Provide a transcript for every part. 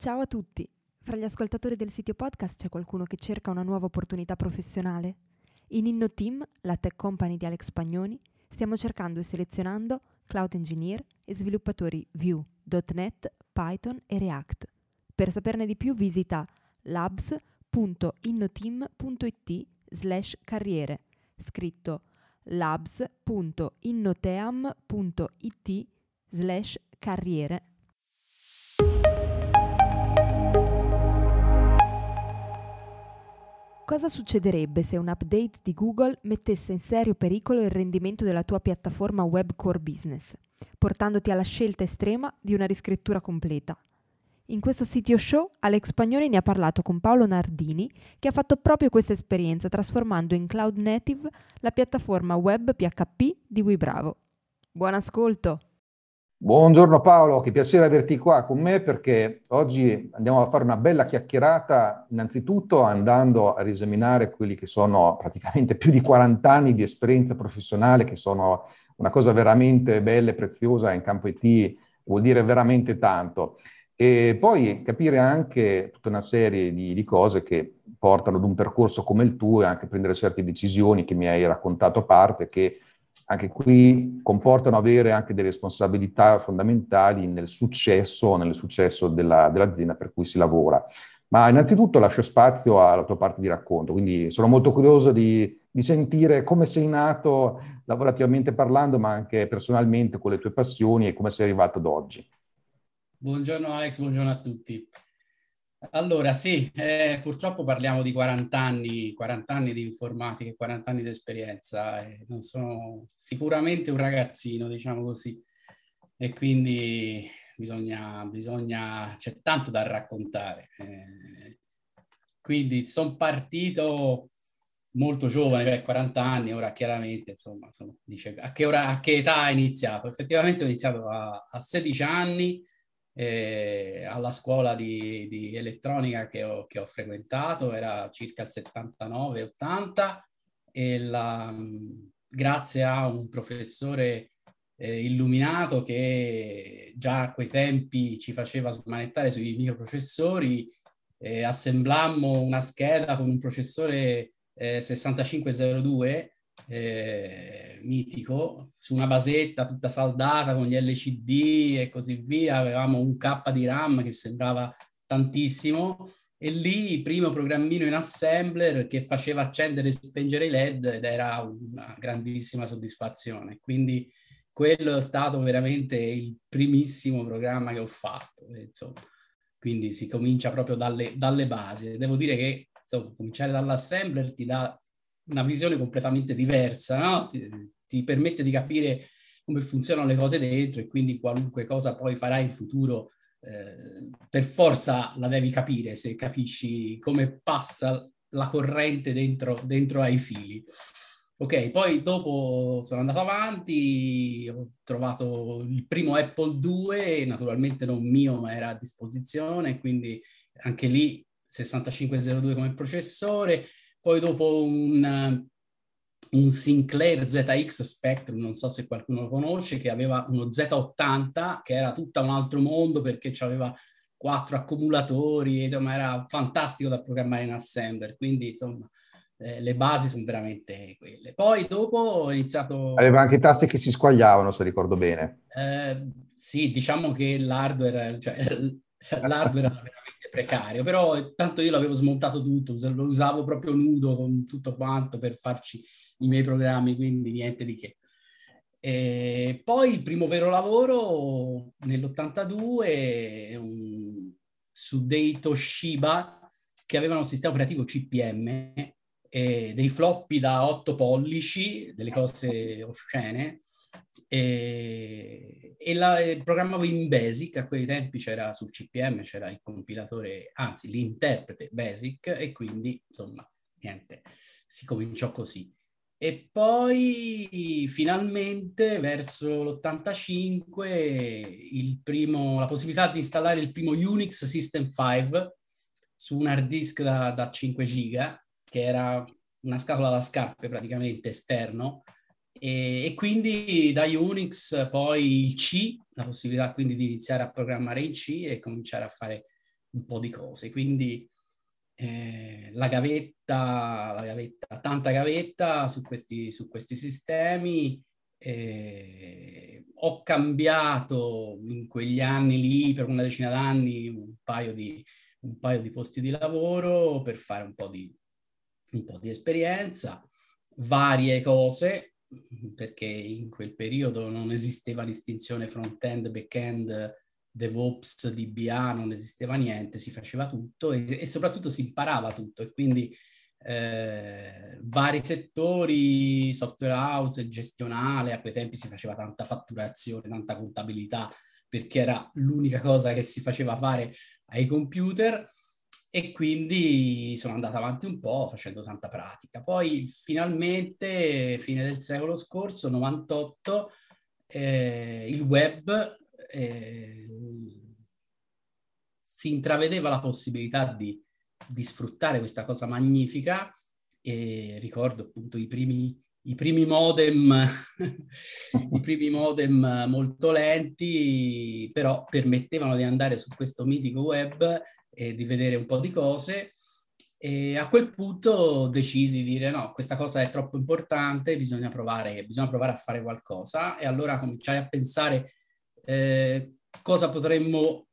Ciao a tutti! Fra gli ascoltatori del sito podcast c'è qualcuno che cerca una nuova opportunità professionale? In Inno Team, la tech company di Alex Pagnoni, stiamo cercando e selezionando cloud engineer e sviluppatori Vue, .NET, Python e React. Per saperne di più visita labs.innoteam.it slash carriere, scritto labs.innoteam.it slash carriere. Cosa succederebbe se un update di Google mettesse in serio pericolo il rendimento della tua piattaforma web core business, portandoti alla scelta estrema di una riscrittura completa? In questo sitio show Alex Spagnoli ne ha parlato con Paolo Nardini, che ha fatto proprio questa esperienza trasformando in cloud native la piattaforma web PHP di WeBravo. Buon ascolto! Buongiorno Paolo, che piacere averti qua con me perché oggi andiamo a fare una bella chiacchierata, innanzitutto andando a riesaminare quelli che sono praticamente più di 40 anni di esperienza professionale, che sono una cosa veramente bella e preziosa in campo IT, vuol dire veramente tanto. E poi capire anche tutta una serie di, di cose che portano ad un percorso come il tuo e anche prendere certe decisioni che mi hai raccontato a parte che anche qui comportano avere anche delle responsabilità fondamentali nel successo, nel successo della, dell'azienda per cui si lavora. Ma innanzitutto lascio spazio alla tua parte di racconto, quindi sono molto curioso di, di sentire come sei nato lavorativamente parlando, ma anche personalmente con le tue passioni e come sei arrivato ad oggi. Buongiorno Alex, buongiorno a tutti. Allora, sì, eh, purtroppo parliamo di 40 anni, 40 anni di informatica, 40 anni di esperienza, eh, non sono sicuramente un ragazzino, diciamo così, e quindi bisogna, bisogna c'è tanto da raccontare. Eh, quindi sono partito molto giovane, beh, 40 anni, ora chiaramente, insomma, insomma dice, a, che ora, a che età hai iniziato? Effettivamente ho iniziato a, a 16 anni, eh, alla scuola di, di elettronica che ho, che ho, frequentato, era circa il 79-80 e la, grazie a un professore eh, illuminato che già a quei tempi ci faceva smanettare sui microprocessori, eh, assemblammo una scheda con un processore 6502 eh, mitico su una basetta tutta saldata con gli LCD e così via. Avevamo un K di RAM che sembrava tantissimo e lì il primo programmino in assembler che faceva accendere e spengere i LED ed era una grandissima soddisfazione. Quindi quello è stato veramente il primissimo programma che ho fatto. Insomma. Quindi si comincia proprio dalle, dalle basi. Devo dire che insomma, cominciare dall'assembler ti dà una visione completamente diversa, no? ti, ti, permette di capire come funzionano le cose dentro e quindi qualunque cosa poi farai in futuro, eh, per forza la devi capire se capisci come passa la corrente dentro, dentro ai fili. Ok, poi dopo sono andato avanti, ho trovato il primo Apple II, naturalmente non mio ma era a disposizione, quindi anche lì 6502 come processore, poi dopo un, un Sinclair ZX Spectrum, non so se qualcuno lo conosce, che aveva uno Z80 che era tutto un altro mondo perché aveva quattro accumulatori, insomma era fantastico da programmare in assembler, quindi insomma eh, le basi sono veramente quelle. Poi dopo ho iniziato... Aveva anche tasti che si squagliavano, se ricordo bene. Eh, sì, diciamo che l'hardware, cioè, l'hardware era veramente precario, però tanto io l'avevo smontato tutto, lo usavo proprio nudo con tutto quanto per farci i miei programmi, quindi niente di che. E poi il primo vero lavoro nell'82 un, su dei Toshiba che avevano un sistema operativo CPM e dei floppy da 8 pollici, delle cose oscene, e, e, la, programmavo in Basic, a quei tempi c'era sul CPM, c'era il compilatore, anzi l'interprete Basic e quindi insomma niente, si cominciò così. E poi finalmente verso l'85 il primo, la possibilità di installare il primo Unix System 5 su un hard disk da, da 5 giga, che era una scatola da scarpe praticamente esterno, e, e, quindi da Unix poi il C, la possibilità quindi di iniziare a programmare in C e cominciare a fare un po' di cose. Quindi eh, la gavetta, la gavetta, tanta gavetta su questi, su questi sistemi. Eh, ho cambiato in quegli anni lì, per una decina d'anni, un paio di, un paio di posti di lavoro per fare un po' di, un po' di esperienza, varie cose, perché in quel periodo non esisteva distinzione front-end, back-end, DevOps, DBA, non esisteva niente, si faceva tutto e, e soprattutto si imparava tutto e quindi eh, vari settori, software house, gestionale, a quei tempi si faceva tanta fatturazione, tanta contabilità, perché era l'unica cosa che si faceva fare ai computer e quindi sono andato avanti un po' facendo tanta pratica. Poi finalmente, fine del secolo scorso, 98, eh, il web eh, si intravedeva la possibilità di, di, sfruttare questa cosa magnifica e ricordo appunto i primi, i primi modem, i primi modem molto lenti, però permettevano di andare su questo mitico web e di vedere un po' di cose. E a quel punto decisi di dire no, questa cosa è troppo importante, bisogna provare, bisogna provare a fare qualcosa. E allora cominciai a pensare eh, cosa potremmo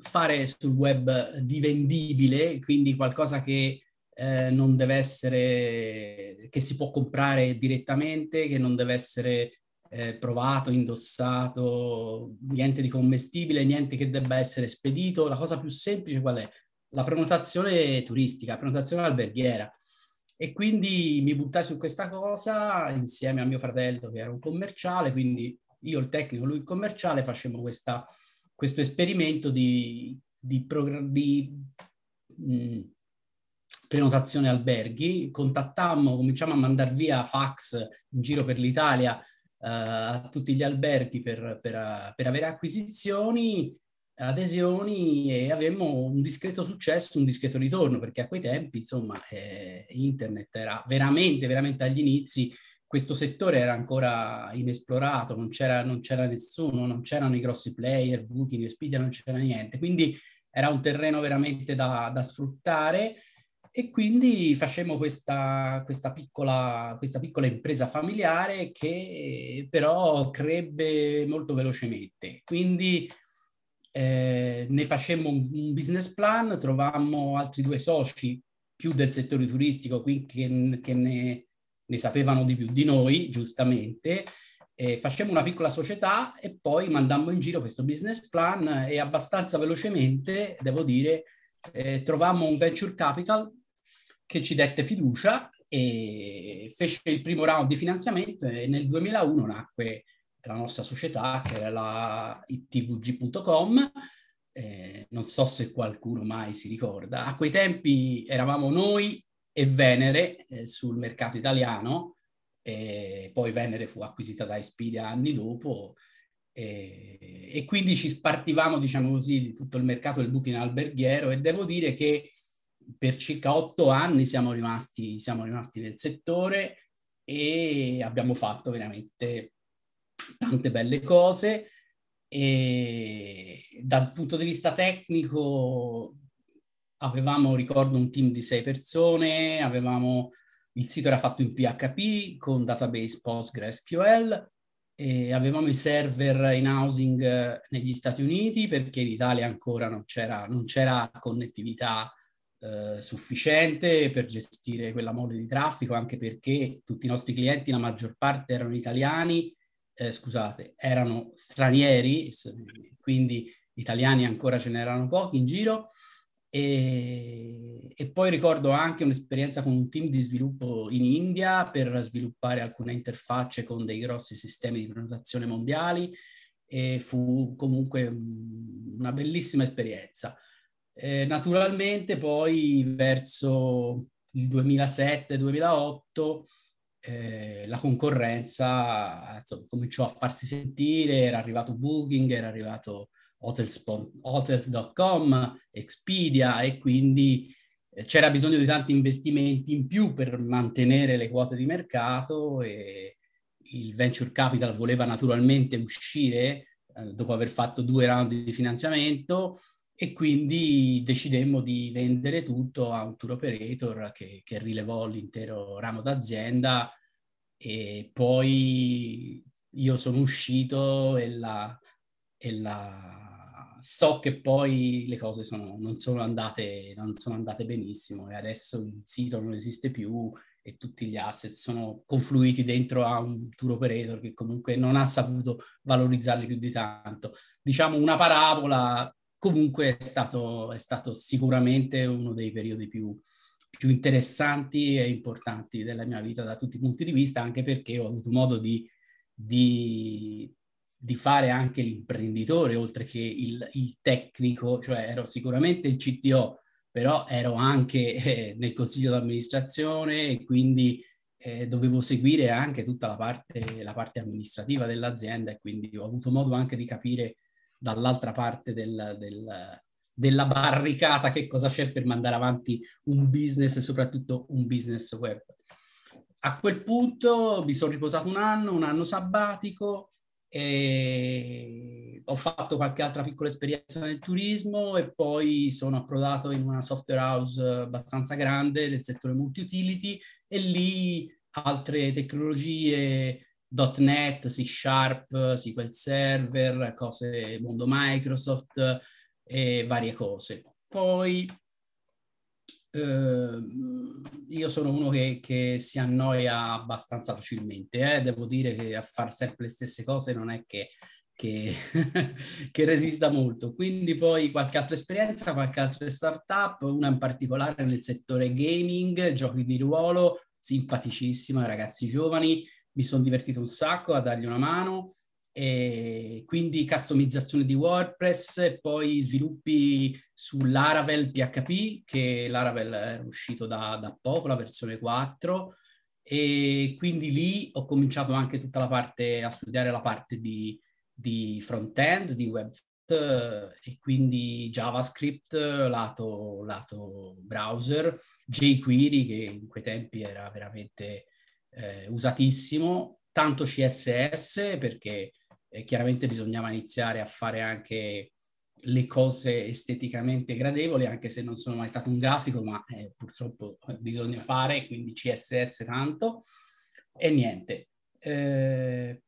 fare sul web di vendibile, quindi qualcosa che eh, non deve essere, che si può comprare direttamente, che non deve essere eh, provato, indossato, niente di commestibile, niente che debba essere spedito. La cosa più semplice qual è? La prenotazione turistica, la prenotazione alberghiera. E quindi mi buttai su questa cosa insieme a mio fratello che era un commerciale, quindi io il tecnico, lui il commerciale, facemmo questa, questo esperimento di, di, di mh, mm, prenotazione alberghi. Contattammo, cominciamo a mandare via fax in giro per l'Italia uh, a tutti gli alberghi per, per, per avere acquisizioni adesioni e avemmo un discreto successo, un discreto ritorno, perché a quei tempi, insomma, eh, internet era veramente, veramente agli inizi questo settore era ancora inesplorato, non c'era, non c'era nessuno, non c'erano i grossi player, Booking, Expedia, non c'era niente, quindi era un terreno veramente da, da sfruttare e quindi facemmo questa, questa, piccola, questa piccola impresa familiare che però crebbe molto velocemente. Quindi eh, ne facemmo un, un, business plan, trovammo altri due soci più del settore turistico qui che, che ne ne sapevano di più di noi, giustamente, eh, facemmo una piccola società e poi mandammo in giro questo business plan e abbastanza velocemente, devo dire, eh, trovammo un venture capital che ci dette fiducia e fece il primo round di finanziamento e nel 2001 nacque la nostra società che era la itvg.com eh, non so se qualcuno mai si ricorda. A quei tempi eravamo noi e Venere eh, sul mercato italiano, e poi Venere fu acquisita da Expedia anni dopo e, e, quindi ci spartivamo, diciamo così, tutto il mercato del booking alberghiero e devo dire che per circa otto anni siamo rimasti, siamo rimasti nel settore e abbiamo fatto veramente tante belle cose e dal punto di vista tecnico avevamo, ricordo, un team di sei persone, avevamo, il sito era fatto in PHP con database PostgreSQL, e avevamo i server in housing eh, negli Stati Uniti perché in Italia ancora non c'era, non c'era connettività eh, sufficiente per gestire quella mole di traffico, anche perché tutti i nostri clienti, la maggior parte erano italiani, eh, scusate, erano stranieri, quindi italiani ancora ce n'erano pochi in giro e, e, poi ricordo anche un'esperienza con un team di sviluppo in India per sviluppare alcune interfacce con dei grossi sistemi di prenotazione mondiali e fu comunque una bellissima esperienza. Eh, naturalmente poi verso il 2007-2008 eh, la concorrenza insomma, cominciò a farsi sentire, era arrivato Booking, era arrivato hotels.com, Expedia e quindi c'era bisogno di tanti investimenti in più per mantenere le quote di mercato e il venture capital voleva naturalmente uscire eh, dopo aver fatto due round di finanziamento e quindi decidemmo di vendere tutto a un tour operator che, che rilevò l'intero ramo d'azienda e poi io sono uscito e la, e la so che poi le cose sono, non, sono andate, non sono andate benissimo e adesso il sito non esiste più e tutti gli asset sono confluiti dentro a un tour operator che comunque non ha saputo valorizzarli più di tanto. Diciamo una parabola comunque è stato, è stato sicuramente uno dei periodi più, più interessanti e importanti della mia vita da tutti i punti di vista, anche perché ho avuto modo di, di, di fare anche l'imprenditore, oltre che il, il, tecnico, cioè ero sicuramente il CTO, però ero anche eh, nel consiglio d'amministrazione e quindi eh, dovevo seguire anche tutta la parte, la parte amministrativa dell'azienda e quindi ho avuto modo anche di capire dall'altra parte del, del, della barricata che cosa c'è per mandare avanti un business e soprattutto un business web. A quel punto mi sono riposato un anno, un anno sabbatico, e ho fatto qualche altra piccola esperienza nel turismo e poi sono approdato in una software house abbastanza grande del settore multi-utility e lì altre tecnologie .NET, C Sharp, SQL Server, cose mondo Microsoft e varie cose. Poi eh, io sono uno che, che, si annoia abbastanza facilmente, eh? devo dire che a fare sempre le stesse cose non è che, che, che, resista molto. Quindi poi qualche altra esperienza, qualche altra startup, una in particolare nel settore gaming, giochi di ruolo, simpaticissima, ragazzi giovani, mi sono divertito un sacco a dargli una mano e quindi customizzazione di WordPress poi sviluppi sull'Aravel PHP che l'Aravel è uscito da, da poco, la versione 4 e quindi lì ho cominciato anche tutta la parte a studiare la parte di, di front-end, di web e quindi JavaScript lato, lato browser, jQuery che in quei tempi era veramente eh, usatissimo, tanto CSS perché eh, chiaramente bisognava iniziare a fare anche le cose esteticamente gradevoli, anche se non sono mai stato un grafico, ma eh, purtroppo bisogna fare, quindi CSS tanto, e niente. Eh,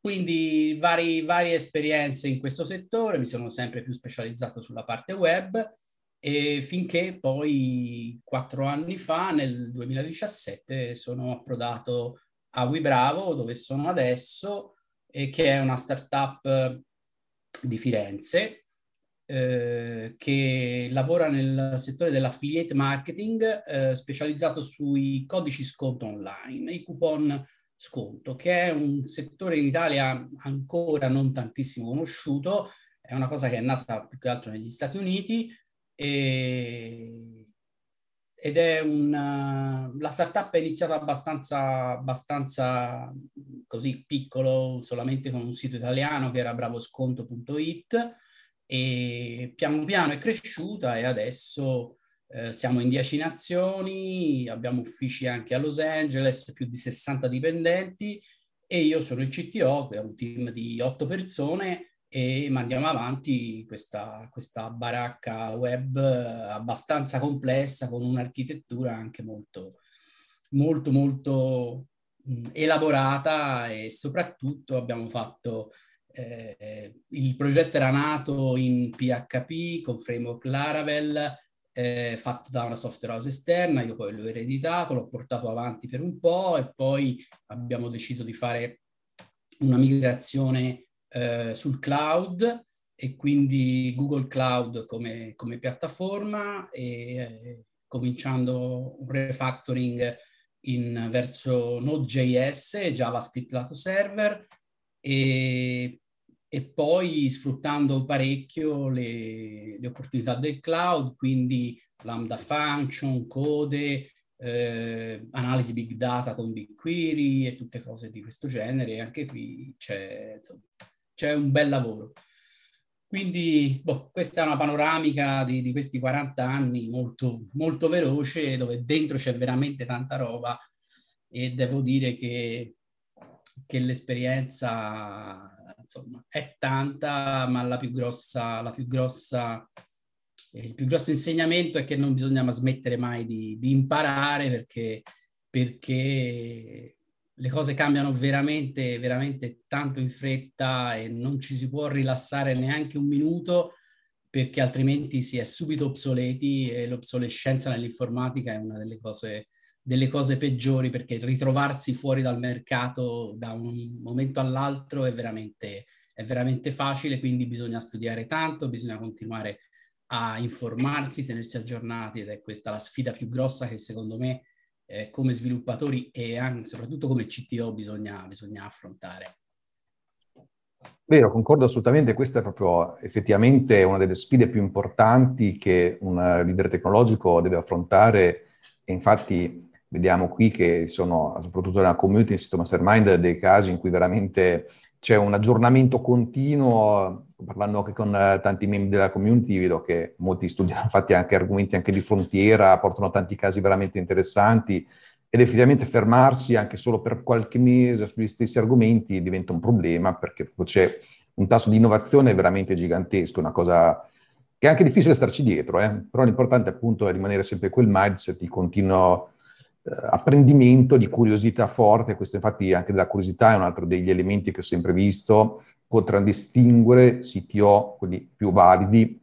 quindi vari, varie esperienze in questo settore, mi sono sempre più specializzato sulla parte web e finché poi quattro anni fa, nel 2017, sono approdato a WeBravo, dove sono adesso, e che è una startup di Firenze eh, che lavora nel settore dell'affiliate marketing eh, specializzato sui codici sconto online, i coupon sconto, che è un settore in Italia ancora non tantissimo conosciuto, è una cosa che è nata più che altro negli Stati Uniti, e, ed è una, la startup è iniziata abbastanza, abbastanza così piccolo, solamente con un sito italiano che era bravosconto.it e piano piano è cresciuta e adesso eh, siamo in 10 nazioni, abbiamo uffici anche a Los Angeles, più di 60 dipendenti e io sono il CTO, che è un team di 8 persone e mandiamo avanti questa, questa baracca web abbastanza complessa con un'architettura anche molto, molto, molto mh, elaborata e soprattutto abbiamo fatto eh, il progetto era nato in PHP con framework Laravel eh, fatto da una software house esterna, io poi l'ho ereditato, l'ho portato avanti per un po' e poi abbiamo deciso di fare una migrazione eh, sul cloud e quindi Google Cloud come, come piattaforma e eh, cominciando un refactoring in, verso Node.js, JavaScript lato server e, e poi sfruttando parecchio le, le, opportunità del cloud, quindi Lambda Function, Code, eh, analisi big data con BigQuery e tutte cose di questo genere. Anche qui c'è insomma, c'è un bel lavoro. Quindi boh, questa è una panoramica di, di, questi 40 anni molto, molto veloce, dove dentro c'è veramente tanta roba e devo dire che che l'esperienza insomma, è tanta, ma la più grossa, la più grossa, eh, il più grosso insegnamento è che non bisogna smettere mai di, di imparare perché, perché le cose cambiano veramente, veramente tanto in fretta e non ci si può rilassare neanche un minuto perché altrimenti si è subito obsoleti e l'obsolescenza nell'informatica è una delle cose, delle cose peggiori perché ritrovarsi fuori dal mercato da un momento all'altro è veramente, è veramente facile, quindi bisogna studiare tanto, bisogna continuare a informarsi, tenersi aggiornati ed è questa la sfida più grossa che secondo me eh, come sviluppatori e anche, soprattutto come CTO bisogna, bisogna affrontare. Vero, concordo assolutamente, questa è proprio effettivamente una delle sfide più importanti che un leader tecnologico deve affrontare e infatti vediamo qui che sono, soprattutto nella community, sito mastermind, dei casi in cui veramente c'è un aggiornamento continuo, parlando anche con tanti membri della community, vedo che molti studiano infatti anche argomenti anche di frontiera, portano tanti casi veramente interessanti ed effettivamente fermarsi anche solo per qualche mese sugli stessi argomenti diventa un problema perché c'è un tasso di innovazione veramente gigantesco, una cosa che è anche difficile starci dietro, eh? però l'importante appunto è rimanere sempre quel mindset di continuo eh, apprendimento, di curiosità forte, questo infatti anche della curiosità è un altro degli elementi che ho sempre visto, contraddistinguere CTO, quelli più validi,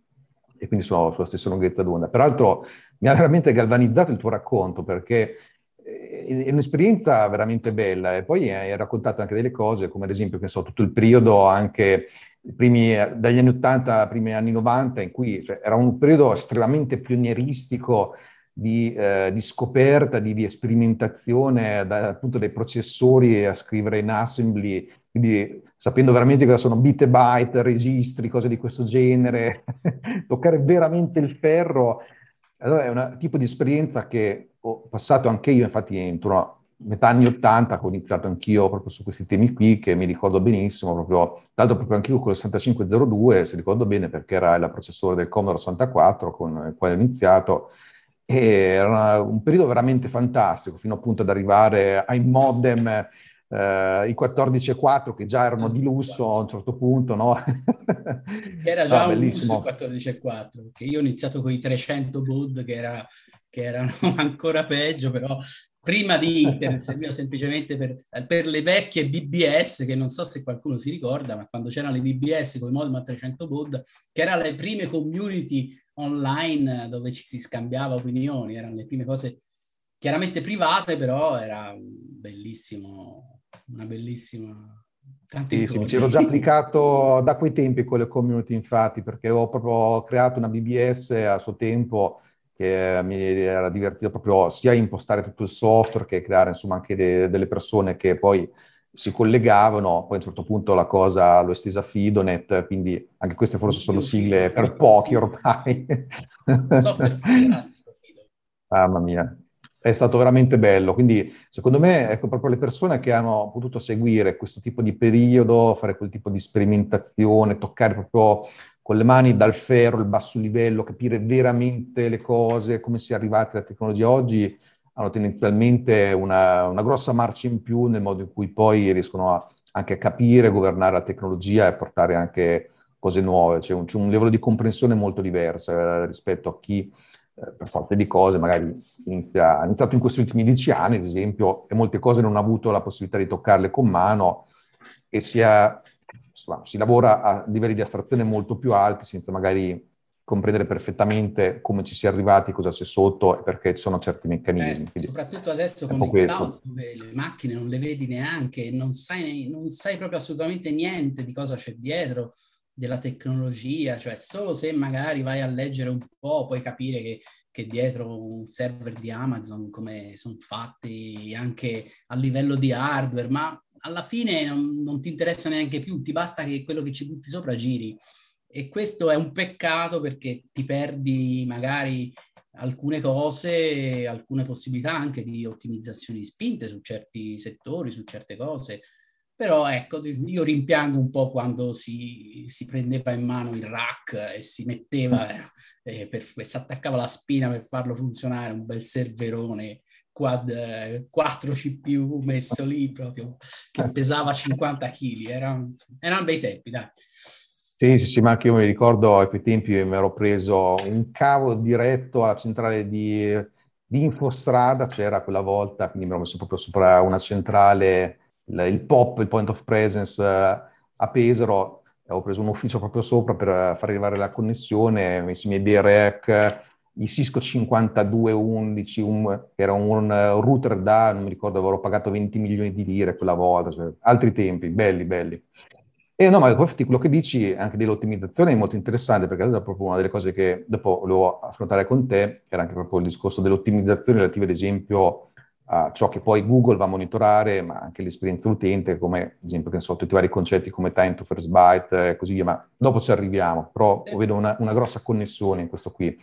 e quindi sono sulla stessa lunghezza d'onda. Peraltro mi ha veramente galvanizzato il tuo racconto perché è un'esperienza veramente bella e poi hai raccontato anche delle cose come ad esempio che so, tutto il periodo anche primi, dagli anni 80 ai primi anni 90 in cui cioè, era un periodo estremamente pionieristico di, eh, di scoperta, di, di sperimentazione da, appunto dai processori a scrivere in assembly, quindi sapendo veramente cosa sono bit e byte, registri, cose di questo genere, toccare veramente il ferro allora è un tipo di esperienza che ho passato anche io, infatti entro metà anni 80 ho iniziato anch'io proprio su questi temi qui che mi ricordo benissimo, proprio, tra l'altro proprio anch'io con il 6502, se ricordo bene perché era il processore del Commodore 64 con il quale ho iniziato, era un periodo veramente fantastico, fino appunto ad arrivare ai modem eh, i 14.4 che già erano di lusso a un certo punto, no? Era già ah, un lusso il 14.4, perché io ho iniziato con i 300 baud che, era, che erano ancora peggio, però prima di internet serviva semplicemente per, per, le vecchie BBS, che non so se qualcuno si ricorda, ma quando c'erano le BBS con i modem a 300 baud, che erano le prime community online dove ci si scambiava opinioni, erano le prime cose chiaramente private, però era bellissimo una bellissima... Sì, sì, mi c'ero già applicato da quei tempi con le community, infatti, perché ho proprio creato una BBS a suo tempo che mi era divertito proprio sia impostare tutto il software che creare insomma anche de- delle persone che poi si collegavano, poi a un certo punto la cosa l'ho estesa a Fidonet, quindi anche queste forse sono sigle per pochi ormai. Software fantastico. Mamma mia, è stato veramente bello. Quindi, secondo me, ecco proprio le persone che hanno potuto seguire questo tipo di periodo, fare quel tipo di sperimentazione, toccare proprio con le mani dal ferro, il basso livello, capire veramente le cose, come si è arrivati alla tecnologia oggi, hanno tendenzialmente una, una grossa marcia in più nel modo in cui poi riescono a, anche a capire, governare la tecnologia e portare anche cose nuove. C'è un, c'è un livello di comprensione molto diverso eh, rispetto a chi eh, per forza di cose, magari inizia, ha iniziato in questi ultimi dieci anni, ad esempio, e molte cose non ha avuto la possibilità di toccarle con mano e si, è, si lavora a livelli di astrazione molto più alti senza magari comprendere perfettamente come ci si è arrivati, cosa c'è sotto e perché ci sono certi meccanismi. Eh, soprattutto adesso con il cloud, dove le macchine non le vedi neanche, non sai, non sai proprio assolutamente niente di cosa c'è dietro della tecnologia, cioè solo se magari vai a leggere un po' puoi capire che, che dietro un server di Amazon come sono fatti anche a livello di hardware, ma alla fine non, non ti interessa neanche più, ti basta che quello che ci butti sopra giri. E questo è un peccato perché ti perdi magari alcune cose, alcune possibilità anche di ottimizzazioni spinte su certi settori, su certe cose. Però ecco, io rimpiango un po' quando si, si prendeva in mano il rack e si metteva eh, per, e si attaccava la spina per farlo funzionare, un bel serverone quad 4 CPU messo lì proprio, che pesava 50 kg, erano, erano bei tempi, dai. Sì, sì, sì, ma anche io mi ricordo a quei tempi mi ero preso un cavo diretto alla centrale di, di Infostrada, c'era quella volta, quindi mi ero messo proprio sopra una centrale, il, il POP, il Point of Presence eh, a Pesaro, avevo preso un ufficio proprio sopra per far arrivare la connessione, ho messo i miei B-Rec, i Cisco 5211, un, era un, router da, non mi ricordo, avevo pagato 20 milioni di lire quella volta, cioè, altri tempi, belli, belli. E no, ma quello che dici anche dell'ottimizzazione è molto interessante perché è proprio una delle cose che dopo volevo affrontare con te, era anche proprio il discorso dell'ottimizzazione relativa ad esempio a ciò che poi Google va a monitorare, ma anche l'esperienza utente, come ad esempio, che so, tutti i vari concetti come time to first byte e così via, ma dopo ci arriviamo, però vedo una, una grossa connessione in questo qui.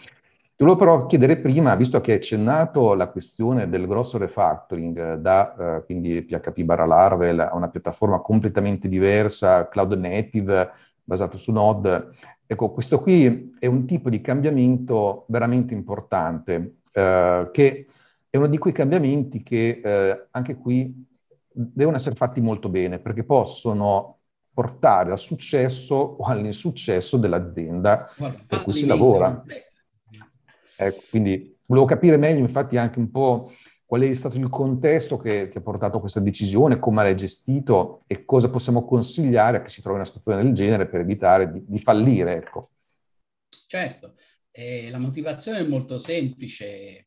Ti volevo però chiedere prima, visto che hai accennato la questione del grosso refactoring da eh, quindi PHP barra Laravel a una piattaforma completamente diversa, cloud native, basato su Node, ecco, questo qui è un tipo di cambiamento veramente importante, eh, che è uno di quei cambiamenti che eh, anche qui devono essere fatti molto bene, perché possono portare al successo o all'insuccesso dell'azienda per cui si lavora. Ecco, quindi volevo capire meglio, infatti, anche un po' qual è stato il contesto che, che ha portato a questa decisione, come l'hai gestito e cosa possiamo consigliare a chi si trova in una situazione del genere per evitare di, di fallire. Ecco. Certo, eh, la motivazione è molto semplice.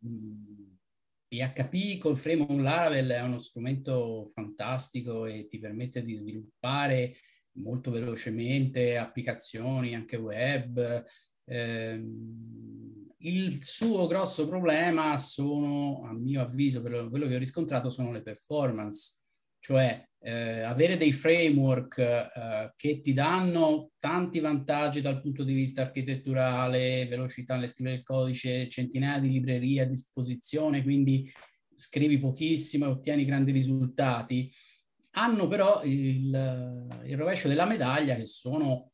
PHP col Fremont Laravel è uno strumento fantastico e ti permette di sviluppare molto velocemente applicazioni anche web. Eh, il suo grosso problema sono, a mio avviso, per quello che ho riscontrato, sono le performance, cioè eh, avere dei framework eh, che ti danno tanti vantaggi dal punto di vista architetturale, velocità nel scrivere il codice, centinaia di librerie a disposizione, quindi scrivi pochissimo e ottieni grandi risultati, hanno però il, il rovescio della medaglia che sono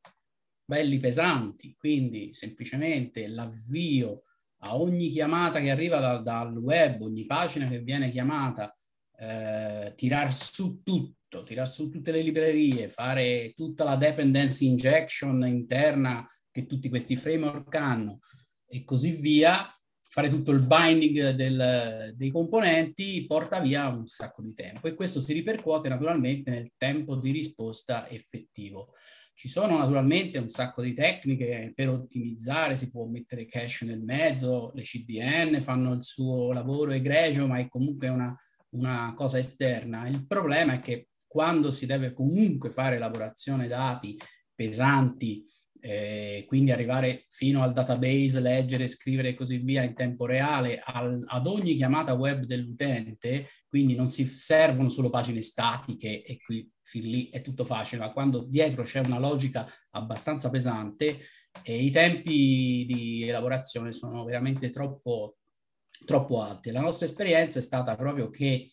belli pesanti, quindi semplicemente l'avvio a ogni chiamata che arriva da, dal web, ogni pagina che viene chiamata, eh, tirar su tutto, tirar su tutte le librerie, fare tutta la dependency injection interna che tutti questi framework hanno e così via, fare tutto il binding del, dei componenti porta via un sacco di tempo e questo si ripercuote naturalmente nel tempo di risposta effettivo. Ci sono naturalmente un sacco di tecniche per ottimizzare, si può mettere cache nel mezzo, le CDN fanno il suo lavoro egregio, ma è comunque una, una cosa esterna. Il problema è che quando si deve comunque fare elaborazione dati pesanti, eh, quindi arrivare fino al database, leggere, scrivere e così via in tempo reale al, ad ogni chiamata web dell'utente, quindi non si servono solo pagine statiche e qui fin lì è tutto facile, ma quando dietro c'è una logica abbastanza pesante, eh, i tempi di elaborazione sono veramente troppo, troppo alti. La nostra esperienza è stata proprio che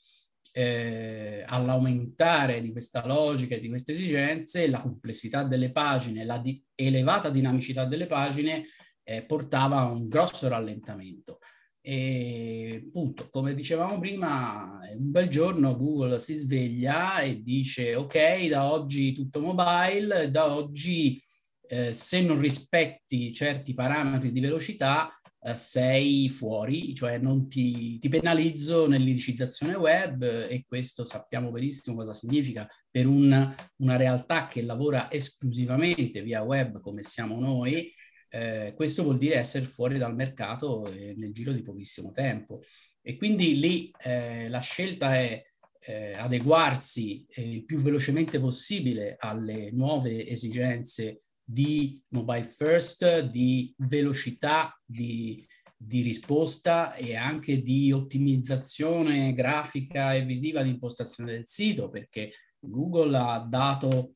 eh, all'aumentare di questa logica e di queste esigenze, la complessità delle pagine, la di- elevata dinamicità delle pagine eh, portava a un grosso rallentamento. E appunto, come dicevamo prima, un bel giorno Google si sveglia e dice ok, da oggi tutto mobile, da oggi eh, se non rispetti certi parametri di velocità eh, sei fuori, cioè non ti, ti penalizzo nell'indicizzazione web e questo sappiamo benissimo cosa significa per un, una realtà che lavora esclusivamente via web come siamo noi. Eh, questo vuol dire essere fuori dal mercato eh, nel giro di pochissimo tempo. E quindi lì eh, la scelta è eh, adeguarsi eh, il più velocemente possibile alle nuove esigenze di mobile first, di velocità di, di risposta e anche di ottimizzazione grafica e visiva di impostazione del sito, perché Google ha dato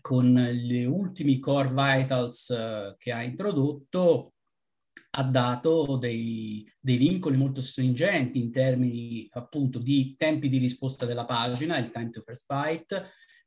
con gli ultimi core vitals uh, che ha introdotto, ha dato dei, dei, vincoli molto stringenti in termini appunto di tempi di risposta della pagina, il time to first byte,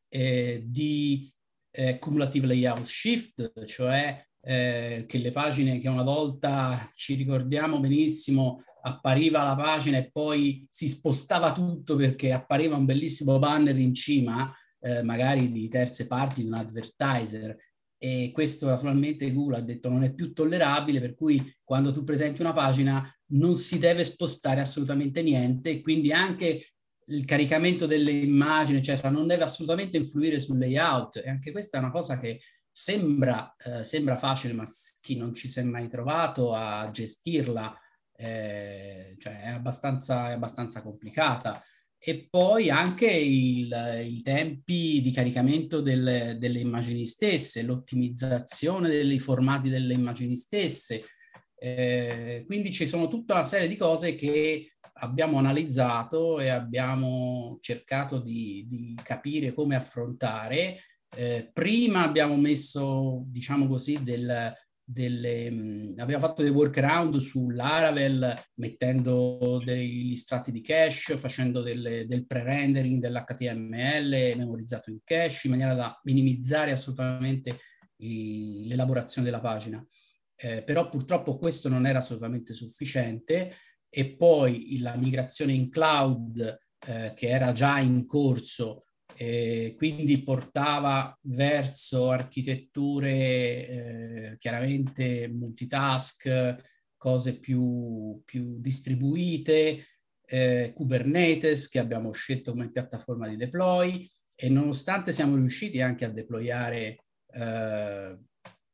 eh, di eh, cumulative layout shift, cioè eh, che le pagine che una volta ci ricordiamo benissimo appariva la pagina e poi si spostava tutto perché appariva un bellissimo banner in cima, eh, magari di terze parti, di un advertiser. E questo naturalmente Google ha detto non è più tollerabile, per cui quando tu presenti una pagina non si deve spostare assolutamente niente, quindi anche il caricamento delle immagini, eccetera, non deve assolutamente influire sul layout. E anche questa è una cosa che sembra, eh, sembra facile, ma chi non ci si è mai trovato a gestirla, eh, cioè è abbastanza, è abbastanza complicata. E poi anche il, i tempi di caricamento delle, delle immagini stesse, l'ottimizzazione dei formati delle immagini stesse. Eh, quindi ci sono tutta una serie di cose che abbiamo analizzato e abbiamo cercato di, di capire come affrontare. Eh, prima abbiamo messo, diciamo così, del, delle, mh, mm, abbiamo fatto dei workaround su Laravel mettendo degli strati di cache, facendo delle, del pre-rendering dell'HTML memorizzato in cache in maniera da minimizzare assolutamente i, l'elaborazione della pagina. Eh, però purtroppo questo non era assolutamente sufficiente e poi la migrazione in cloud eh, che era già in corso, eh, quindi portava verso architetture eh, chiaramente multitask, cose più, più distribuite, eh, Kubernetes che abbiamo scelto come piattaforma di deploy. E nonostante siamo riusciti anche a deployare eh,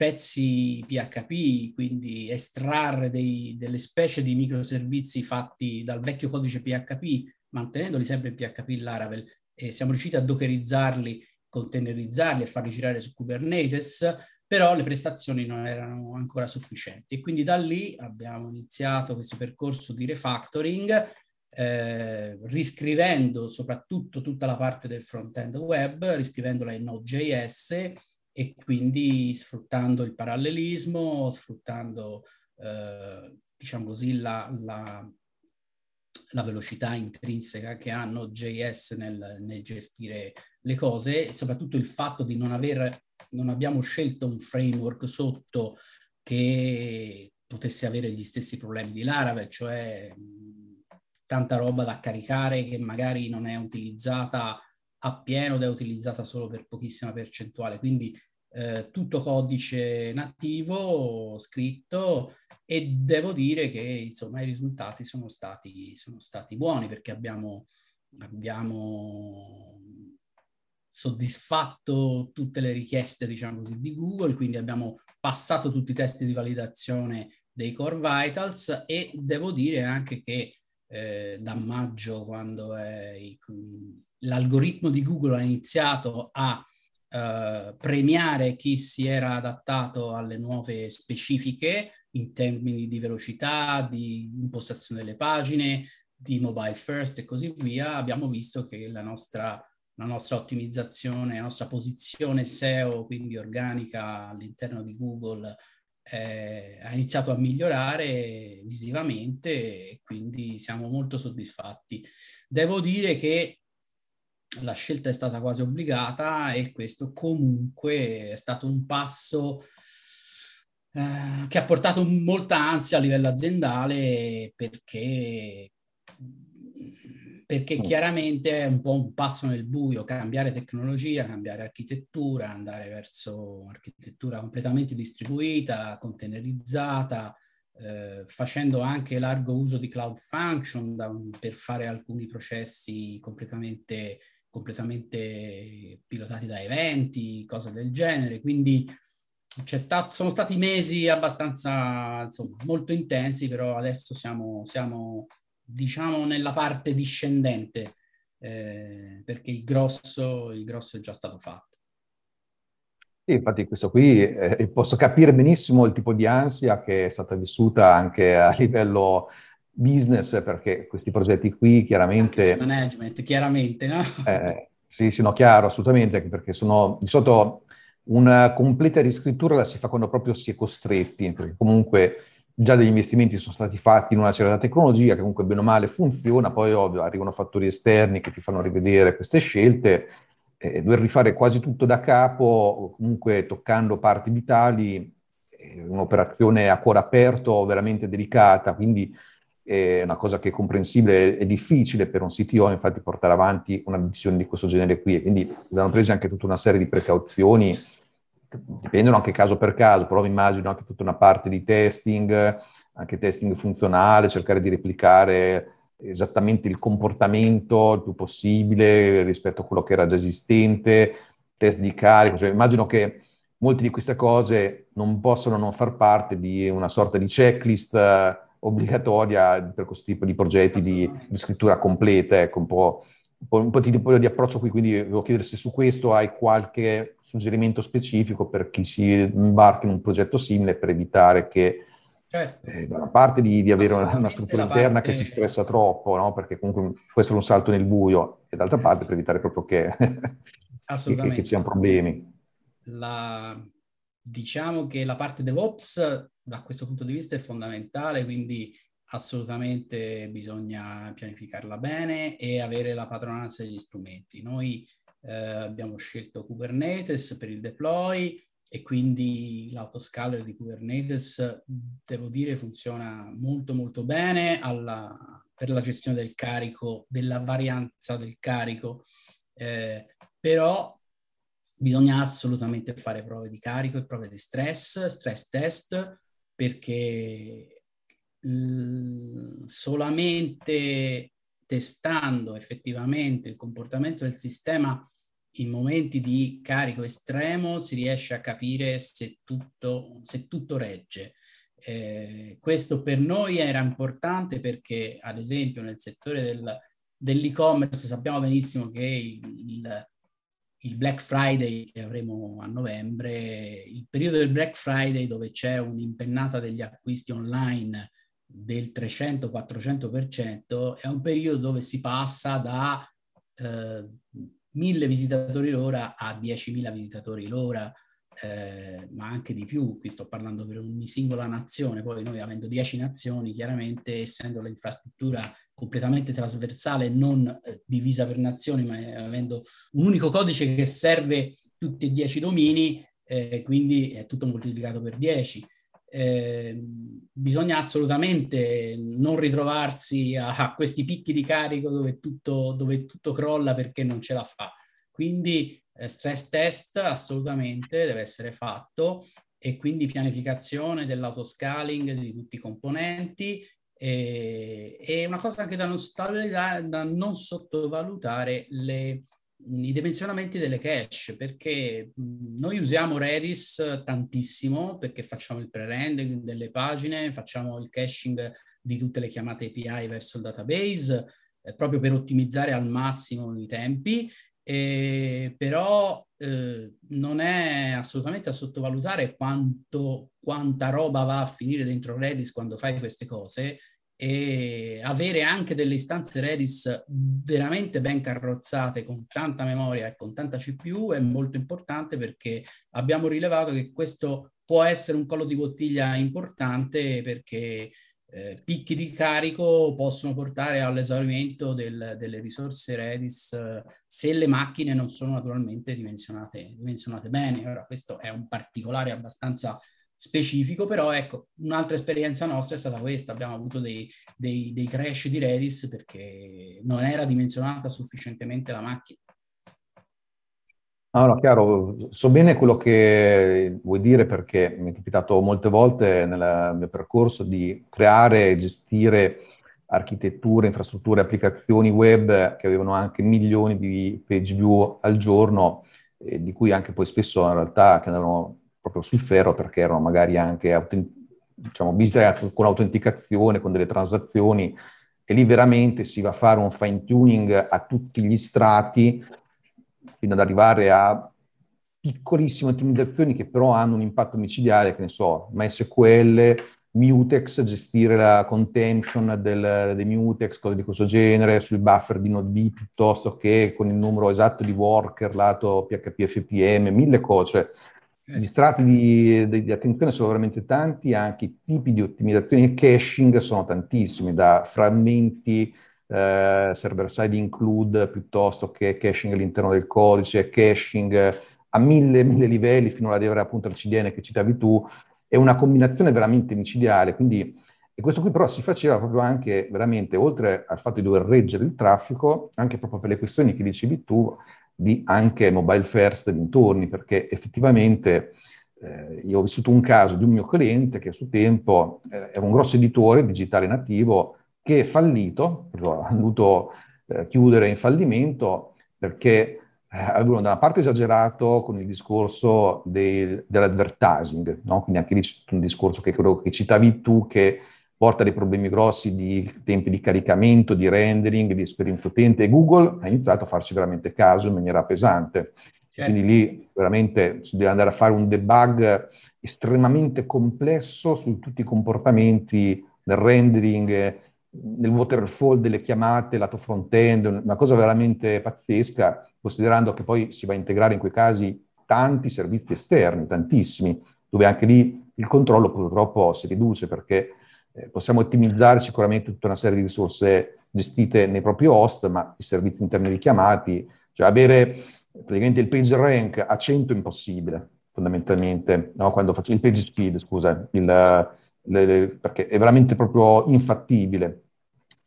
pezzi PHP, quindi estrarre dei, delle specie di microservizi fatti dal vecchio codice PHP, mantenendoli sempre in PHP Laravel, e siamo riusciti a dockerizzarli, containerizzarli e farli girare su Kubernetes, però le prestazioni non erano ancora sufficienti. E quindi da lì abbiamo iniziato questo percorso di refactoring, eh, riscrivendo soprattutto tutta la parte del front-end web, riscrivendola in Node.js e quindi sfruttando il parallelismo, sfruttando eh, diciamo così la, la, la, velocità intrinseca che hanno JS nel, nel, gestire le cose e soprattutto il fatto di non aver, non abbiamo scelto un framework sotto che potesse avere gli stessi problemi di Laravel, cioè tanta roba da caricare che magari non è utilizzata appieno ed è utilizzata solo per pochissima percentuale. Quindi eh, tutto codice nativo, scritto, e devo dire che insomma i risultati sono stati, sono stati buoni perché abbiamo, abbiamo soddisfatto tutte le richieste, diciamo così, di Google, quindi abbiamo passato tutti i test di validazione dei Core Vitals e devo dire anche che eh, da maggio, quando è, l'algoritmo di Google ha iniziato a eh, premiare chi si era adattato alle nuove specifiche in termini di velocità, di impostazione delle pagine, di mobile first e così via, abbiamo visto che la nostra, la nostra ottimizzazione, la nostra posizione SEO, quindi organica all'interno di Google, eh, ha iniziato a migliorare visivamente e quindi siamo molto soddisfatti. Devo dire che la scelta è stata quasi obbligata e questo comunque è stato un passo eh, che ha portato molta ansia a livello aziendale perché, perché mm. chiaramente è un po' un passo nel buio, cambiare tecnologia, cambiare architettura, andare verso architettura completamente distribuita, containerizzata, eh, facendo anche largo uso di cloud function da, per fare alcuni processi completamente completamente pilotati da eventi, cose del genere. Quindi stato, sono stati mesi abbastanza, insomma, molto intensi, però adesso siamo, siamo diciamo, nella parte discendente, eh, perché il grosso, il grosso è già stato fatto. Sì, infatti questo qui eh, posso capire benissimo il tipo di ansia che è stata vissuta anche a livello business, perché questi progetti qui chiaramente... Management, chiaramente, no? Eh, sì, sì, no, chiaro, assolutamente, perché sono di solito una completa riscrittura la si fa quando proprio si è costretti, perché comunque già degli investimenti sono stati fatti in una certa tecnologia che comunque bene o male funziona, poi ovvio arrivano fattori esterni che ti fanno rivedere queste scelte, eh, dover rifare quasi tutto da capo, comunque toccando parti vitali, è un'operazione a cuore aperto veramente delicata, quindi è una cosa che è comprensibile, è difficile per un CTO infatti portare avanti una decisione di questo genere qui, e quindi abbiamo preso anche tutta una serie di precauzioni, dipendono anche caso per caso, però mi immagino anche tutta una parte di testing, anche testing funzionale, cercare di replicare esattamente il comportamento il più possibile rispetto a quello che era già esistente, test di carico, cioè, immagino che molte di queste cose non possono non far parte di una sorta di checklist eh, obbligatoria per questo tipo di progetti di, di scrittura completa, ecco, un po', un po', di, di, approccio qui, quindi devo chiedere se su questo hai qualche suggerimento specifico per chi si imbarca in un progetto simile per evitare che Certo. Eh, da una parte di, di avere una, una struttura interna parte... che si stressa troppo, no? perché comunque questo è un salto nel buio, e d'altra parte per evitare proprio che, che, che ci siano problemi. La, diciamo che la parte DevOps da questo punto di vista è fondamentale, quindi assolutamente bisogna pianificarla bene e avere la padronanza degli strumenti. Noi eh, abbiamo scelto Kubernetes per il deploy, e quindi l'autoscaler di Kubernetes, devo dire, funziona molto molto bene alla, per la gestione del carico, della varianza del carico, eh, però bisogna assolutamente fare prove di carico e prove di stress, stress test, perché solamente testando effettivamente il comportamento del sistema in momenti di carico estremo si riesce a capire se tutto, se tutto regge. Eh, questo per noi era importante perché, ad esempio, nel settore del, dell'e-commerce sappiamo benissimo che il, il, Black Friday che avremo a novembre, il periodo del Black Friday dove c'è un'impennata degli acquisti online del 300-400%, è un periodo dove si passa da eh, 1000 visitatori l'ora a 10.000 visitatori l'ora, eh, ma anche di più, qui sto parlando per ogni singola nazione, poi noi avendo 10 nazioni, chiaramente essendo l'infrastruttura completamente trasversale, non eh, divisa per nazioni, ma avendo un unico codice che serve tutti e 10 domini, eh, quindi è tutto moltiplicato per 10. Eh, bisogna assolutamente non ritrovarsi a, a, questi picchi di carico dove tutto, dove tutto crolla perché non ce la fa. Quindi eh, stress test assolutamente deve essere fatto e quindi pianificazione dell'autoscaling di tutti i componenti e, e una cosa anche da non, da non sottovalutare le, i dimensionamenti delle cache, perché noi usiamo Redis tantissimo perché facciamo il pre-rendering delle pagine, facciamo il caching di tutte le chiamate API verso il database, eh, proprio per ottimizzare al massimo i tempi, eh, però eh, non è assolutamente da sottovalutare quanto, quanta roba va a finire dentro Redis quando fai queste cose e avere anche delle istanze Redis veramente ben carrozzate con tanta memoria e con tanta CPU è molto importante perché abbiamo rilevato che questo può essere un collo di bottiglia importante perché eh, picchi di carico possono portare all'esaurimento del, delle risorse Redis se le macchine non sono naturalmente dimensionate, dimensionate bene. Ora questo è un particolare abbastanza specifico, però ecco, un'altra esperienza nostra è stata questa, abbiamo avuto dei, dei, dei crash di Redis perché non era dimensionata sufficientemente la macchina. Allora, chiaro, so bene quello che vuoi dire perché mi è capitato molte volte nel mio percorso di creare e gestire architetture, infrastrutture, applicazioni web che avevano anche milioni di page view al giorno, eh, di cui anche poi spesso in realtà che andavano proprio sul ferro perché erano magari anche autent- diciamo, viste con autenticazione, con delle transazioni e lì veramente si va a fare un fine tuning a tutti gli strati fino ad arrivare a piccolissime ottimizzazioni che però hanno un impatto micidiale, che ne so, MySQL, Mutex, gestire la contention del, dei Mutex, cose di questo genere, sul buffer di Node piuttosto che con il numero esatto di worker lato PHP FPM, mille cose. Cioè, gli strati di, di, di, attenzione sono veramente tanti, anche i tipi di ottimizzazione e caching sono tantissimi, da frammenti, eh, server-side include, piuttosto che caching all'interno del codice, caching a mille, mille livelli, fino ad arrivare appunto al CDN che citavi tu, è una combinazione veramente micidiale, quindi E questo qui però si faceva proprio anche veramente, oltre al fatto di dover reggere il traffico, anche proprio per le questioni che dicevi tu, di anche mobile first dintorni, perché effettivamente eh, io ho vissuto un caso di un mio cliente che a suo tempo eh, era un grosso editore digitale nativo che è fallito, ha dovuto eh, chiudere in fallimento perché eh, avevano da una parte esagerato con il discorso dei, dell'advertising, no? quindi anche lì c'è un discorso che credo che citavi tu che porta dei problemi grossi di tempi di caricamento, di rendering, di esperienza utente e Google ha iniziato a farci veramente caso in maniera pesante. Certo. Quindi lì veramente si deve andare a fare un debug estremamente complesso su tutti i comportamenti del rendering, nel waterfall delle chiamate, lato front-end, una cosa veramente pazzesca, considerando che poi si va a integrare in quei casi tanti servizi esterni, tantissimi, dove anche lì il controllo purtroppo si riduce perché eh, possiamo ottimizzare sicuramente tutta una serie di risorse gestite nei propri host, ma i servizi interni richiamati, cioè avere praticamente il page rank a 100 è impossibile, fondamentalmente, no? quando faccio il page speed, scusa, il, le, le, perché è veramente proprio infattibile.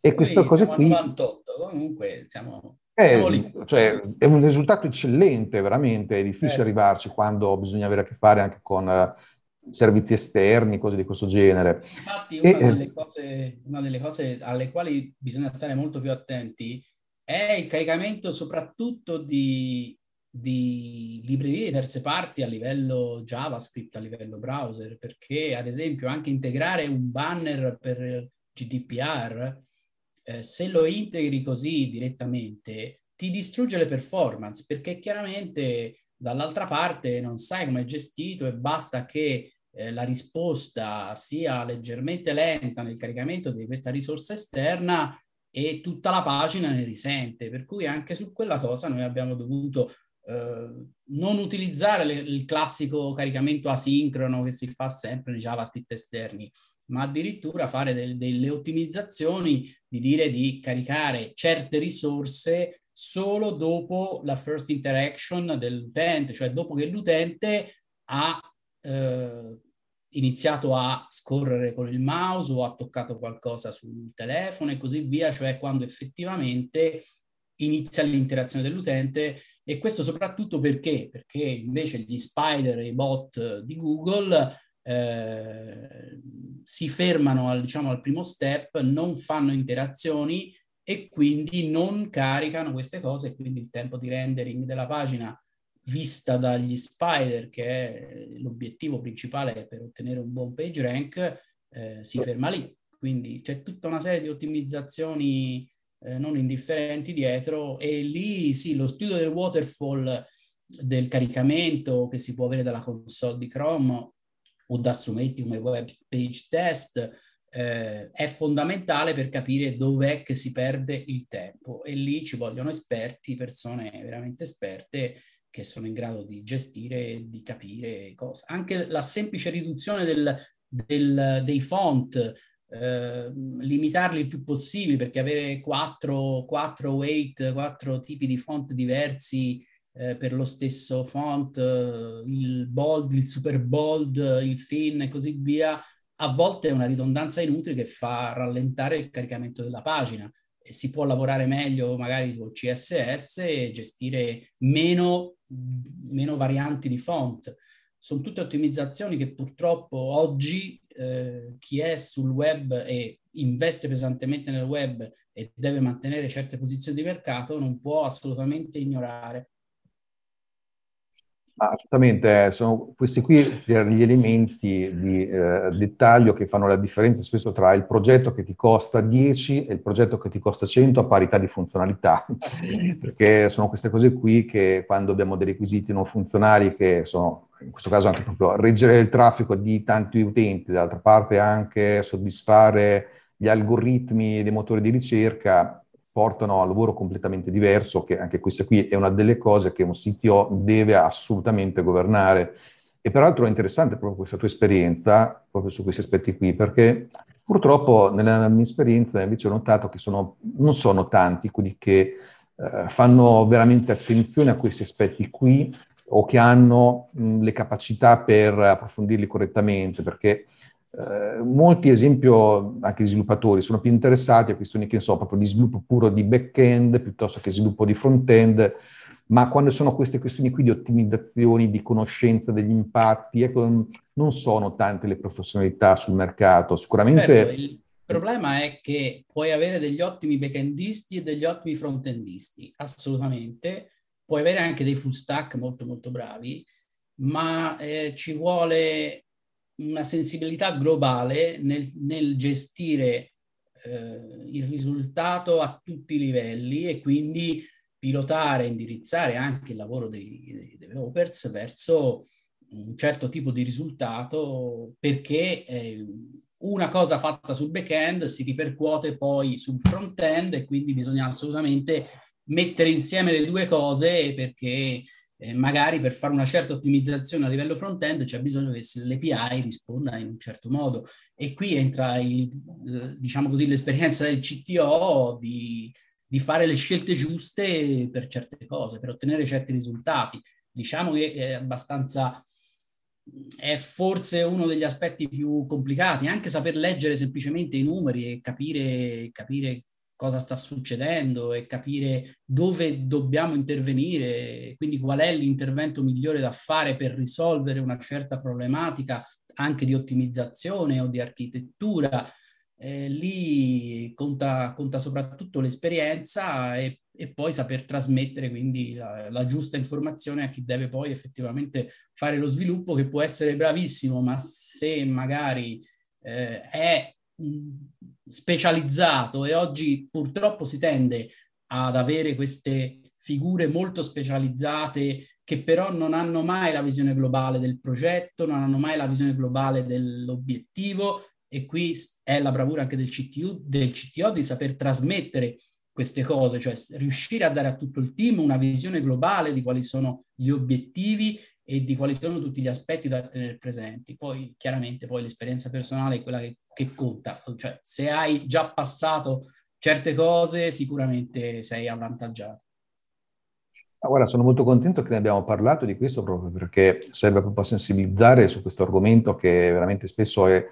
E Poi queste cose qui... 98, comunque siamo... Eh, cioè, è un risultato eccellente, veramente, è difficile eh. arrivarci quando bisogna avere a che fare anche con servizi esterni, cose di questo genere. Infatti una, e, eh, delle cose, una delle cose alle quali bisogna stare molto più attenti è il caricamento soprattutto di, di librerie di terze parti a livello JavaScript, a livello browser, perché ad esempio anche integrare un banner per GDPR, eh, se lo integri così direttamente, ti distrugge le performance, perché chiaramente dall'altra parte non sai come è gestito e basta che eh, la risposta sia leggermente lenta nel caricamento di questa risorsa esterna e tutta la pagina ne risente. Per cui anche su quella cosa noi abbiamo dovuto eh, non utilizzare le, il classico caricamento asincrono che si fa sempre nei JavaScript esterni, ma addirittura fare del, delle ottimizzazioni di dire di caricare certe risorse solo dopo la first interaction dell'utente, cioè dopo che l'utente ha eh, iniziato a scorrere con il mouse o ha toccato qualcosa sul telefono e così via, cioè quando effettivamente inizia l'interazione dell'utente e questo soprattutto perché? Perché invece gli spider e i bot di Google eh, si fermano al, diciamo, al primo step, non fanno interazioni e quindi non caricano queste cose e quindi il tempo di rendering della pagina vista dagli spider, che è l'obiettivo principale per ottenere un buon page rank, eh, si ferma lì. Quindi c'è tutta una serie di ottimizzazioni eh, non indifferenti dietro e lì sì, lo studio del waterfall del caricamento che si può avere dalla console di Chrome o da strumenti come web page test eh, è fondamentale per capire dov'è che si perde il tempo e lì ci vogliono esperti, persone veramente esperte che sono in grado di gestire e di capire cose. Anche la semplice riduzione del, del, dei font, eh, limitarli il più possibile perché avere quattro, quattro weight, quattro tipi di font diversi eh, per lo stesso font, eh, il bold, il super bold, il thin e così via, a volte è una ridondanza inutile che fa rallentare il caricamento della pagina si può lavorare meglio magari con CSS e gestire meno, meno varianti di font. Sono tutte ottimizzazioni che purtroppo oggi eh, chi è sul web e investe pesantemente nel web e deve mantenere certe posizioni di mercato non può assolutamente ignorare. Assolutamente, sono questi qui gli elementi di eh, dettaglio che fanno la differenza spesso tra il progetto che ti costa 10 e il progetto che ti costa 100 a parità di funzionalità, perché sono queste cose qui che quando abbiamo dei requisiti non funzionali che sono in questo caso anche proprio reggere il traffico di tanti utenti, dall'altra parte anche soddisfare gli algoritmi dei motori di ricerca, portano a lavoro completamente diverso, che anche questa qui è una delle cose che un CTO deve assolutamente governare. E peraltro è interessante proprio questa tua esperienza, proprio su questi aspetti qui, perché purtroppo nella mia esperienza invece ho notato che sono, non sono tanti quelli che eh, fanno veramente attenzione a questi aspetti qui o che hanno mh, le capacità per approfondirli correttamente, perché eh, molti, esempio, anche sviluppatori sono più interessati a questioni che so, proprio di sviluppo puro di back-end piuttosto che sviluppo di front-end, ma quando sono queste questioni qui di ottimizzazioni, di conoscenza degli impatti, ecco, non sono tante le professionalità sul mercato. Sicuramente... Certo, il problema è che puoi avere degli ottimi backendisti e degli ottimi frontendisti, assolutamente. Puoi avere anche dei full stack molto molto bravi, ma eh, ci vuole una sensibilità globale nel, nel gestire eh, il risultato a tutti i livelli e quindi pilotare, indirizzare anche il lavoro dei, dei developers verso un certo tipo di risultato perché eh, una cosa fatta sul back-end si ripercuote poi sul front-end e quindi bisogna assolutamente mettere insieme le due cose perché eh, magari per fare una certa ottimizzazione a livello front-end c'è bisogno che l'API risponda in un certo modo. E qui entra, il, diciamo così, l'esperienza del CTO di, di fare le scelte giuste per certe cose, per ottenere certi risultati. Diciamo che è abbastanza è forse uno degli aspetti più complicati, anche saper leggere semplicemente i numeri e capire, capire cosa sta succedendo e capire dove dobbiamo intervenire, quindi qual è l'intervento migliore da fare per risolvere una certa problematica anche di ottimizzazione o di architettura. Eh, lì conta, conta, soprattutto l'esperienza e, e, poi saper trasmettere quindi la, la, giusta informazione a chi deve poi effettivamente fare lo sviluppo, che può essere bravissimo, ma se magari eh, è specializzato e oggi purtroppo si tende ad avere queste figure molto specializzate che però non hanno mai la visione globale del progetto, non hanno mai la visione globale dell'obiettivo e qui è la bravura anche del CTO, del CTO di saper trasmettere queste cose, cioè riuscire a dare a tutto il team una visione globale di quali sono gli obiettivi e di quali sono tutti gli aspetti da tenere presenti. Poi chiaramente poi l'esperienza personale è quella che, che conta, cioè se hai già passato certe cose sicuramente sei avvantaggiato. Ah, guarda, sono molto contento che ne abbiamo parlato di questo proprio perché serve proprio a sensibilizzare su questo argomento che veramente spesso è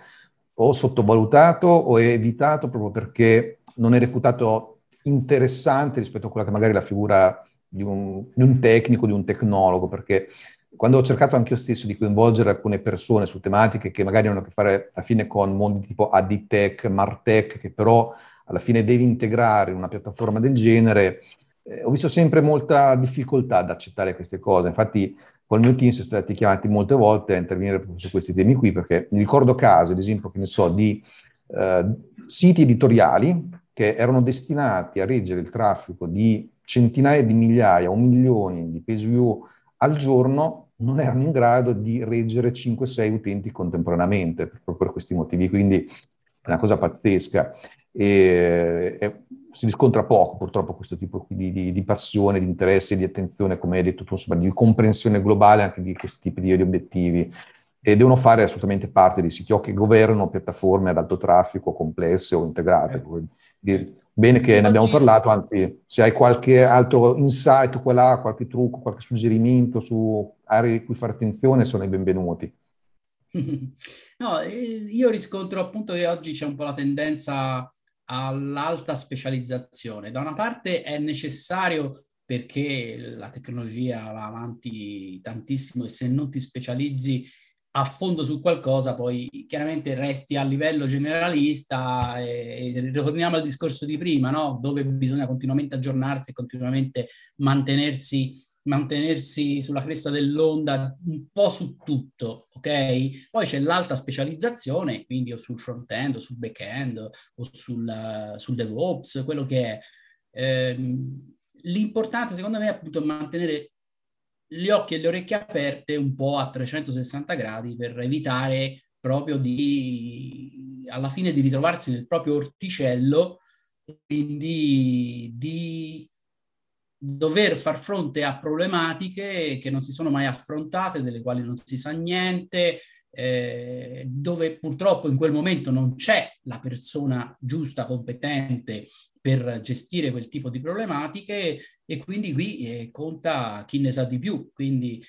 o sottovalutato o è evitato proprio perché non è reputato interessante rispetto a quella che magari è la figura di un, di un tecnico, di un tecnologo, perché quando ho cercato anche io stesso di coinvolgere alcune persone su tematiche che magari hanno a che fare alla fine con mondi tipo AD-Tech, Martech, che però alla fine devi integrare in una piattaforma del genere, eh, ho visto sempre molta difficoltà ad accettare queste cose. Infatti col mio team siamo stati chiamati molte volte a intervenire su questi temi qui, perché mi ricordo casi, ad esempio, che ne so, di eh, siti editoriali che erano destinati a reggere il traffico di centinaia di migliaia o milioni di page view al giorno non erano in grado di reggere 5-6 utenti contemporaneamente, proprio per questi motivi, quindi è una cosa pazzesca. E, e si riscontra poco purtroppo questo tipo di, di, di, passione, di interesse, di attenzione, come hai detto tu, insomma, di comprensione globale anche di questi tipi di, di obiettivi. E devono fare assolutamente parte dei siti che governano piattaforme ad alto traffico, complesse o integrate. Eh. Bene che ne abbiamo parlato, anzi, se hai qualche altro insight, qua qualche trucco, qualche suggerimento su aree di cui fare attenzione, sono i benvenuti. No, eh, io riscontro appunto che oggi c'è un po' la tendenza all'alta specializzazione. Da una parte è necessario perché la tecnologia va avanti tantissimo e se non ti specializzi a fondo su qualcosa, poi chiaramente resti a livello generalista e, e ritorniamo al discorso di prima, no? dove bisogna continuamente aggiornarsi e continuamente mantenersi, mantenersi sulla cresta dell'onda un po' su tutto, ok? Poi c'è l'alta specializzazione, quindi o sul front-end o sul back-end o sul, sul DevOps, quello che è. Eh, l'importante secondo me è appunto mantenere gli occhi e le orecchie aperte un po' a 360 gradi per evitare proprio di, alla fine di ritrovarsi nel proprio orticello, quindi di dover far fronte a problematiche che non si sono mai affrontate, delle quali non si sa niente, eh, dove purtroppo in quel momento non c'è la persona giusta, competente per gestire quel tipo di problematiche e quindi qui eh, conta chi ne sa di più. Quindi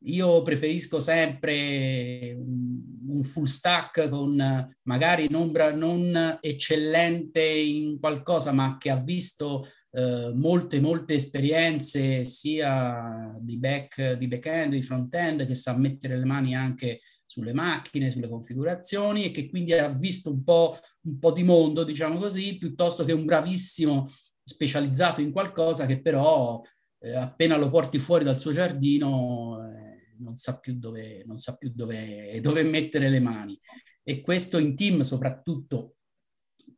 io preferisco sempre un full stack con magari non, non eccellente in qualcosa, ma che ha visto eh, molte, molte esperienze sia di back, di back-end, di front-end, che sa mettere le mani anche sulle macchine, sulle configurazioni e che quindi ha visto un po', un po' di mondo, diciamo così, piuttosto che un bravissimo specializzato in qualcosa che però eh, appena lo porti fuori dal suo giardino eh, non sa più, dove, non sa più dove, dove mettere le mani. E questo in team, soprattutto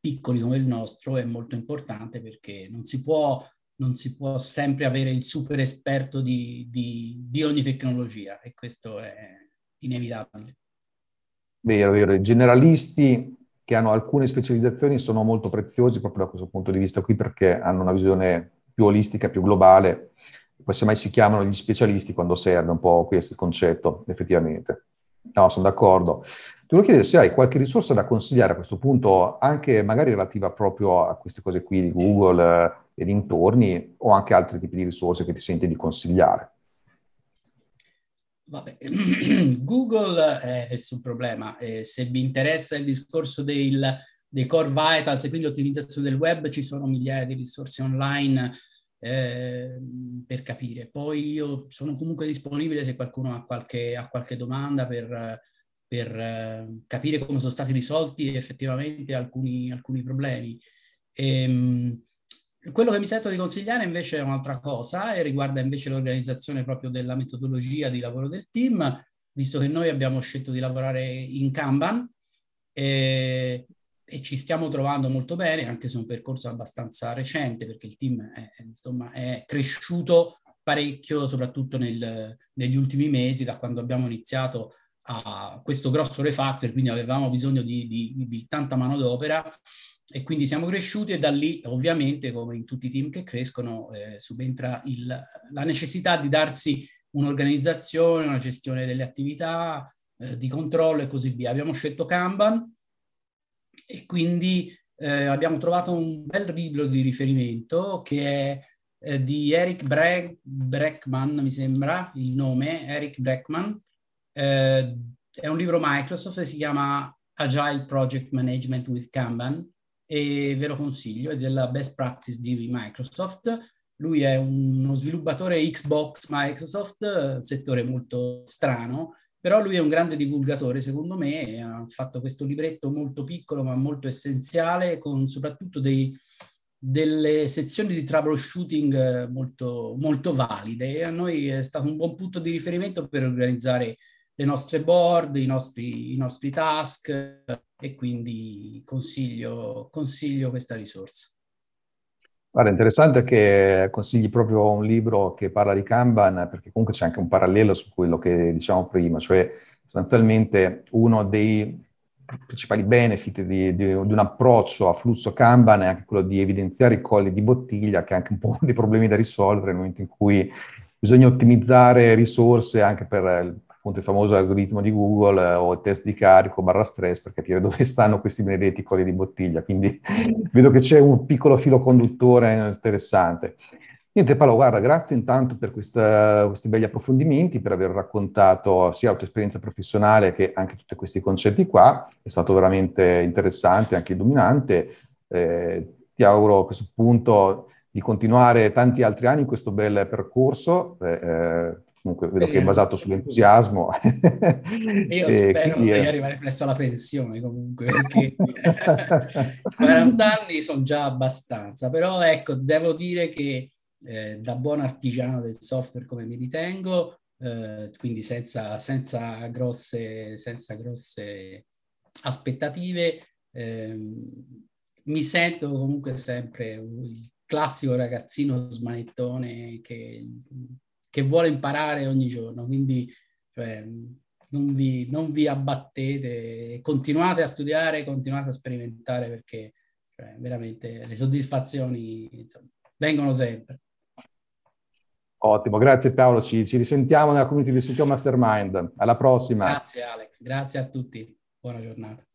piccoli come il nostro, è molto importante perché non si può, non si può sempre avere il super esperto di, di, di ogni tecnologia e questo è inevitabile. Vero, vero. I generalisti che hanno alcune specializzazioni sono molto preziosi proprio da questo punto di vista qui perché hanno una visione più olistica, più globale. Poi semmai si chiamano gli specialisti quando serve un po' questo il concetto, effettivamente. No, sono d'accordo. Ti volevo chiedere se hai qualche risorsa da consigliare a questo punto, anche magari relativa proprio a queste cose qui di Google eh, e dintorni, o anche altri tipi di risorse che ti senti di consigliare. Vabbè, Google è nessun problema. Eh, se vi interessa il discorso del, dei core vitals e quindi l'ottimizzazione del web, ci sono migliaia di risorse online eh, per capire. Poi io sono comunque disponibile se qualcuno ha qualche, ha qualche domanda per, per eh, capire come sono stati risolti effettivamente alcuni, alcuni problemi. E, ehm, quello che mi sento di consigliare invece è un'altra cosa e riguarda invece l'organizzazione proprio della metodologia di lavoro del team, visto che noi abbiamo scelto di lavorare in Kanban e, e ci stiamo trovando molto bene, anche se è un percorso abbastanza recente, perché il team è, insomma, è cresciuto parecchio, soprattutto nel, negli ultimi mesi, da quando abbiamo iniziato a questo grosso refactor, quindi avevamo bisogno di, di, di tanta manodopera e quindi siamo cresciuti e da lì ovviamente come in tutti i team che crescono eh, subentra il, la necessità di darsi un'organizzazione, una gestione delle attività, eh, di controllo e così via. Abbiamo scelto Kanban e quindi eh, abbiamo trovato un bel libro di riferimento che è eh, di Eric Bre- Breckman, mi sembra il nome, Eric Breckman. Eh, è un libro Microsoft che si chiama Agile Project Management with Kanban e ve lo consiglio, è della best practice di Microsoft. Lui è uno sviluppatore Xbox Microsoft, settore molto strano, però lui è un grande divulgatore secondo me ha fatto questo libretto molto piccolo ma molto essenziale con soprattutto dei, delle sezioni di troubleshooting molto, molto valide a noi è stato un buon punto di riferimento per organizzare le nostre board, i nostri, i nostri task e quindi consiglio, consiglio questa risorsa. Guarda, interessante che consigli proprio un libro che parla di Kanban, perché comunque c'è anche un parallelo su quello che diciamo prima, cioè sostanzialmente uno dei principali benefit di, di, di, un approccio a flusso Kanban è anche quello di evidenziare i colli di bottiglia, che è anche un po' dei problemi da risolvere nel momento in cui bisogna ottimizzare risorse anche per appunto il famoso algoritmo di Google eh, o il test di carico barra stress per capire dove stanno questi benedetti colli di bottiglia. Quindi vedo che c'è un piccolo filo conduttore interessante. Niente Paolo, guarda, grazie intanto per questa, questi belli approfondimenti, per aver raccontato sia la tua esperienza professionale che anche tutti questi concetti qua. È stato veramente interessante, anche illuminante. Eh, ti auguro a questo punto di continuare tanti altri anni in questo bel percorso. Eh, eh comunque vedo che è basato sull'entusiasmo. Io spero di è... arrivare presto alla pensione comunque, perché 40 anni sono già abbastanza, però ecco, devo dire che eh, da buon artigiano del software come mi ritengo, eh, quindi senza, senza, grosse, senza grosse aspettative, eh, mi sento comunque sempre il classico ragazzino smanettone che che vuole imparare ogni giorno. Quindi cioè, non, vi, non, vi, abbattete, continuate a studiare, continuate a sperimentare perché cioè, veramente le soddisfazioni insomma, vengono sempre. Ottimo, grazie Paolo, ci, ci risentiamo nella community di Sitio Mastermind. Alla prossima. Grazie Alex, grazie a tutti, buona giornata.